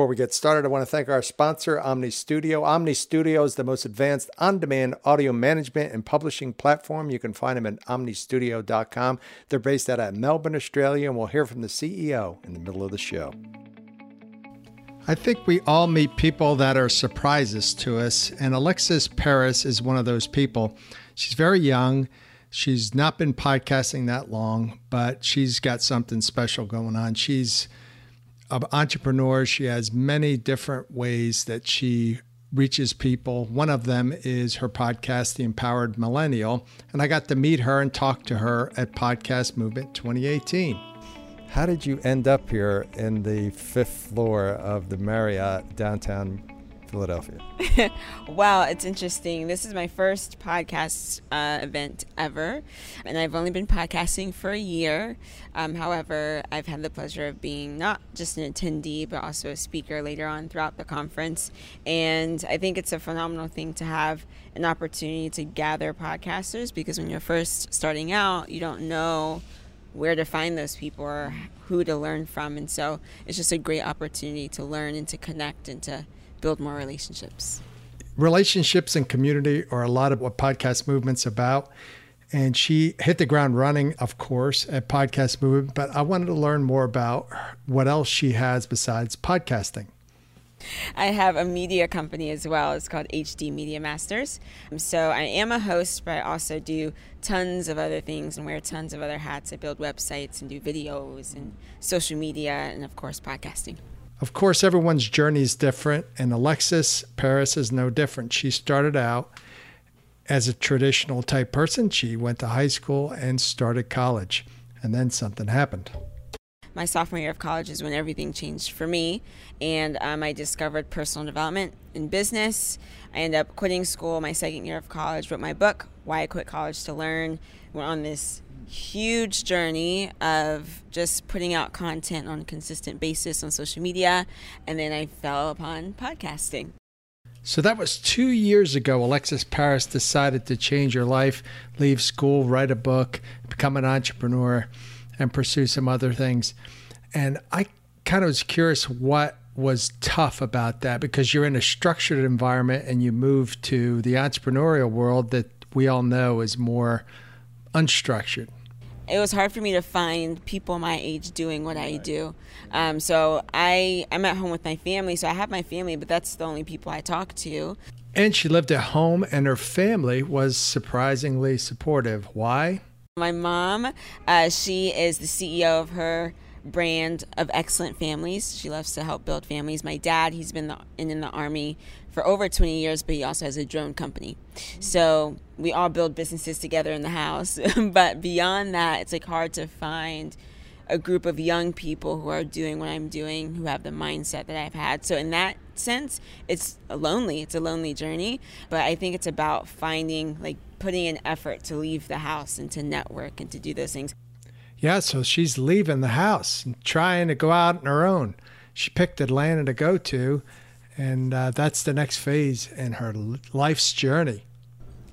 Before we get started, I want to thank our sponsor, Omny Studio. Omny Studio is the most advanced on demand audio management and publishing platform. You can find them at omnystudio.com. They're based out of Melbourne, Australia, and we'll hear from the CEO in the middle of the show. I think we all meet people that are surprises to us, and Alexis Parris is one of those people. She's very young. She's not been podcasting that long, but she's got something special going on. She's an entrepreneur. She has many different ways that she reaches people. One of them is her podcast, The Empowered Millennial. And I got to meet her and talk to her at Podcast Movement 2018. How did you end up here in the fifth floor of the Marriott downtown Philadelphia? wow, it's interesting. This is my first podcast uh, event ever, and I've only been podcasting for a year. Um, however, I've had the pleasure of being not just an attendee, but also a speaker later on throughout the conference. And I think it's a phenomenal thing to have an opportunity to gather podcasters because when you're first starting out, you don't know where to find those people or who to learn from. And so it's just a great opportunity to learn and to connect and to build more relationships. Relationships and community are a lot of what podcast movement's about. And she hit the ground running, of course, at Podcast Movement. But I wanted to learn more about what else she has besides podcasting. I have a media company as well. It's called HD Media Masters. Um, so I am a host, but I also do tons of other things and wear tons of other hats. I build websites and do videos and social media and, of course, podcasting. Of course, everyone's journey is different, and Alexis Parris is no different. She started out as a traditional type person. She went to high school and started college, and then something happened. My sophomore year of college is when everything changed for me, and um, I discovered personal development in business. I ended up quitting school my second year of college, wrote my book, Why I Quit College to Learn. Went on this huge journey of just putting out content on a consistent basis on social media. And then I fell upon podcasting. So that was two years ago. Alexis Parris decided to change her life, leave school, write a book, become an entrepreneur, and pursue some other things. And I kind of was curious what was tough about that because you're in a structured environment and you move to the entrepreneurial world that we all know is more unstructured it was hard for me to find people my age doing what I do. Um, so I I'm at home with my family, so I have my family, but that's the only people I talk to. And she lived at home, and her family was surprisingly supportive. Why? My mom, uh, she is the CEO of her brand of excellent families. She loves to help build families. My dad, he's been in, in the army for over 20 years, but he also has a drone company. So we all build businesses together in the house. but beyond that, it's like hard to find a group of young people who are doing what I'm doing, who have the mindset that I've had. So in that sense, it's lonely. It's a lonely journey, but I think it's about finding like putting an effort to leave the house and to network and to do those things. Yeah, so she's leaving the house and trying to go out on her own. She picked Atlanta to go to, and uh, that's the next phase in her life's journey.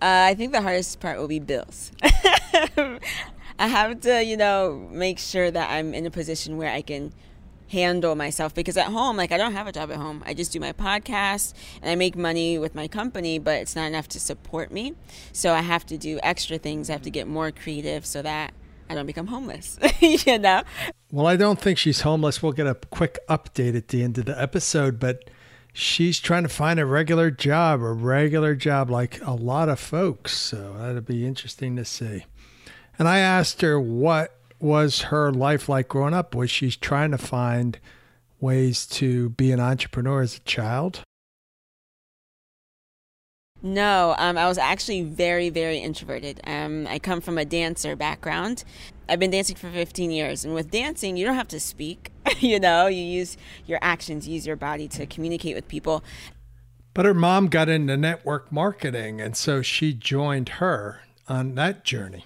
Uh, I think the hardest part will be bills. I have to, you know, make sure that I'm in a position where I can handle myself because at home, like I don't have a job at home. I just do my podcast and I make money with my company, but it's not enough to support me. So I have to do extra things. I have to get more creative so that I don't become homeless, you know? Well, I don't think she's homeless. We'll get a quick update at the end of the episode, but she's trying to find a regular job, a regular job like a lot of folks. So that'll be interesting to see. And I asked her what was her life like growing up? Was she trying to find ways to be an entrepreneur as a child? No, um, I was actually very, very introverted. Um, I come from a dancer background. I've been dancing for 15 years, and with dancing, you don't have to speak. you know, you use your actions, use your body to communicate with people. But her mom got into network marketing, and so she joined her on that journey.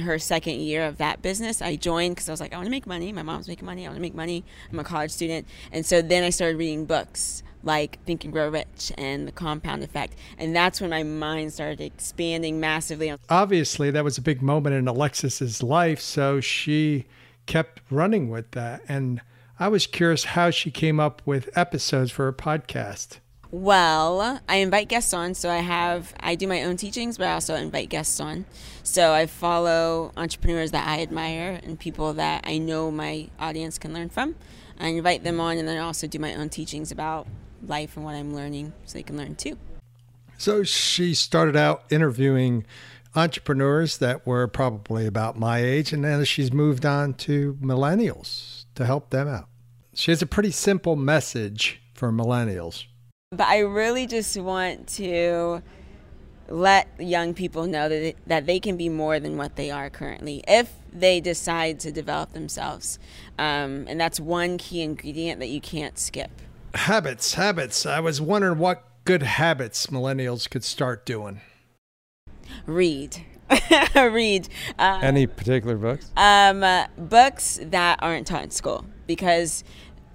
Her second year of that business, I joined because I was like, I want to make money. My mom's making money. I want to make money. I'm a college student. And so then I started reading books like Think and Grow Rich and the compound effect. And that's when my mind started expanding massively. Obviously, that was a big moment in Alexis's life. So she kept running with that. And I was curious how she came up with episodes for her podcast. Well, I invite guests on, so I have I do my own teachings, but I also invite guests on. So I follow entrepreneurs that I admire and people that I know my audience can learn from. I invite them on, and then I also do my own teachings about life and what I'm learning, so they can learn too. So she started out interviewing entrepreneurs that were probably about my age, and then she's moved on to millennials to help them out. She has a pretty simple message for millennials. But I really just want to let young people know that they, that they can be more than what they are currently if they decide to develop themselves. Um, and that's one key ingredient that you can't skip. Habits, habits. I was wondering what good habits millennials could start doing. Read. Read. Uh, Any particular books? Um, uh, books that aren't taught in school because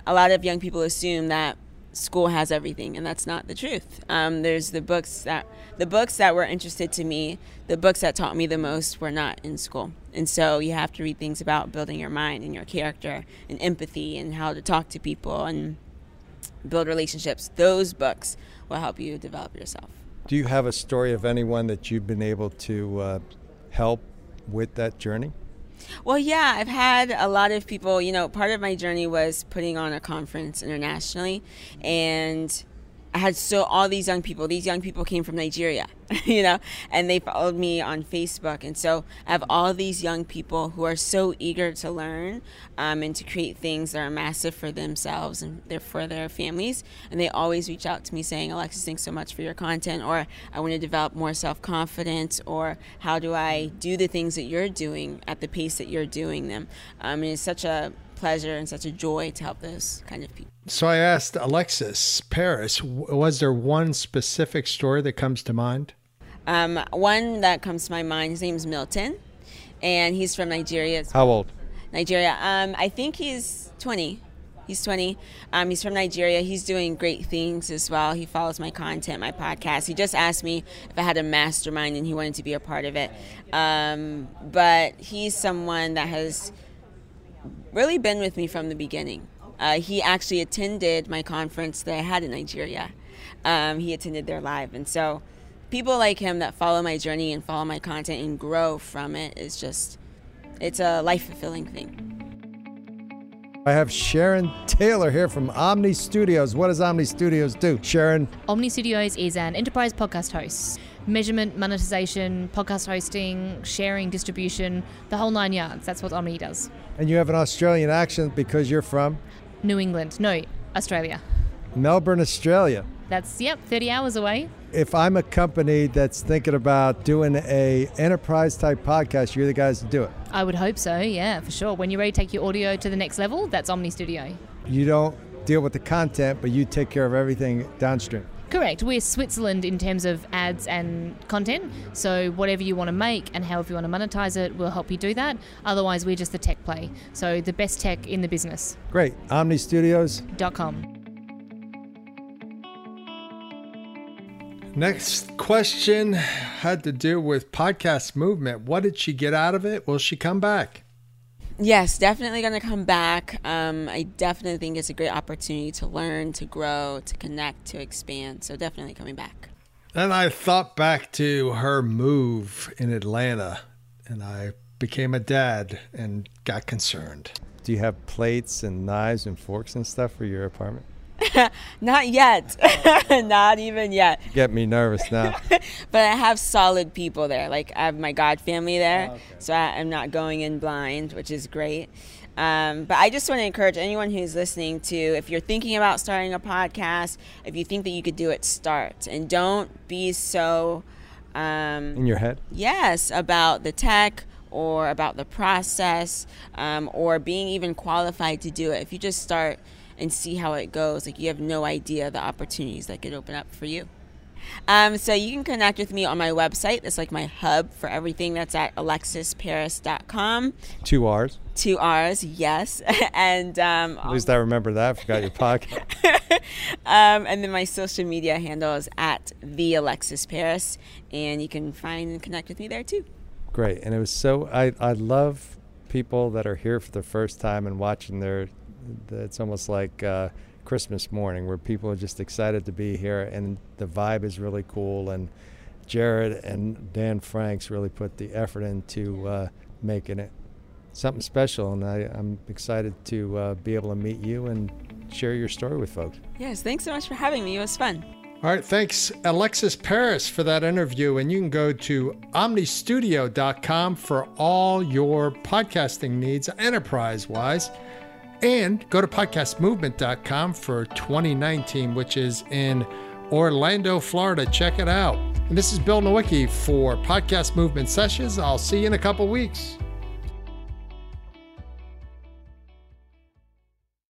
a lot of young people assume that school has everything, and that's not the truth. Um, there's the books that the books that were interested to me, the books that taught me the most were not in school, and so you have to read things about building your mind and your character and empathy and how to talk to people and build relationships. Those books will help you develop yourself. Do you have a story of anyone that you've been able to uh, help with that journey? Well, yeah, I've had a lot of people. You know, part of my journey was putting on a conference internationally, and I had so all these young people. These young people came from Nigeria, you know, and they followed me on Facebook. And so I have all these young people who are so eager to learn um, and to create things that are massive for themselves and for their families. And they always reach out to me saying, "Alexis, thanks so much for your content," or "I want to develop more self confidence," or "How do I do the things that you're doing at the pace that you're doing them?" Um, and it's such a pleasure and such a joy to help those kind of people. So I asked Alexis Parris, was there one specific story that comes to mind? Um, one that comes to my mind, his name's Milton, and he's from Nigeria. How old? Nigeria. Um, I think he's 20. He's 20. Um, he's from Nigeria. He's doing great things as well. He follows my content, my podcast. He just asked me if I had a mastermind and he wanted to be a part of it. Um, but he's someone that has really been with me from the beginning. Uh, he actually attended my conference that I had in Nigeria. Um, he attended there live. And so people like him that follow my journey and follow my content and grow from it is just, it's a life fulfilling thing. I have Sharon Taylor here from Omny Studios. What does Omny Studios do, Sharon? Omny Studios is an enterprise podcast host. Measurement, monetization, podcast hosting, sharing, distribution, the whole nine yards. That's what Omny does. And you have an Australian accent because you're from? New England. No, Australia. Melbourne, Australia. That's yep, 30 hours away. If I'm a company that's thinking about doing a enterprise type podcast, you're the guys to do it. I would hope so. Yeah, for sure. When you're ready to take your audio to the next level, that's Omny Studio. You don't deal with the content, but you take care of everything downstream. Correct. We're Switzerland in terms of ads and content. So whatever you want to make and however you want to monetize it, we'll help you do that. Otherwise, we're just the tech play. So the best tech in the business. Great. OmnyStudios.com. Next question had to do with podcast movement. What did she get out of it? Will she come back? Yes, definitely going to come back. Um, I definitely think it's a great opportunity to learn, to grow, to connect, to expand. So definitely coming back. And I thought back to her move in Atlanta, and I became a dad and got concerned. Do you have plates and knives and forks and stuff for your apartment? Not yet. Not even yet. Get me nervous now. but I have solid people there. Like I have my God family there. Oh, okay. So I, am not going in blind, which is great. Um, but I just want to encourage anyone who's listening to, if you're thinking about starting a podcast, if you think that you could do it, start. And don't be so. Um, in your head? Yes, about the tech or about the process um, or being even qualified to do it. If you just start and see how it goes. Like you have no idea the opportunities that could open up for you. Um, so you can connect with me on my website. It's like my hub for everything. That's at alexisparris.com. Two R's. Two R's, yes. and um, at least I remember that. I forgot your pocket. um, and then my social media handle is at the Alexis Parris, and you can find and connect with me there too. Great, and it was so. I I love people that are here for the first time and watching their it's almost like uh, Christmas morning where people are just excited to be here, and the vibe is really cool. And Jared and Dan Franks really put the effort into uh, making it something special, and I, am excited to uh, be able to meet you and share your story with folks. Yes, thanks so much for having me. It was fun. All right, thanks, Alexis Parris, for that interview. And you can go to omnystudio.com for all your podcasting needs, enterprise wise. And go to podcastmovement.com for 2019, which is in Orlando, Florida. Check it out. And this is Bill Nowicki for Podcast Movement Sessions. I'll see you in a couple weeks.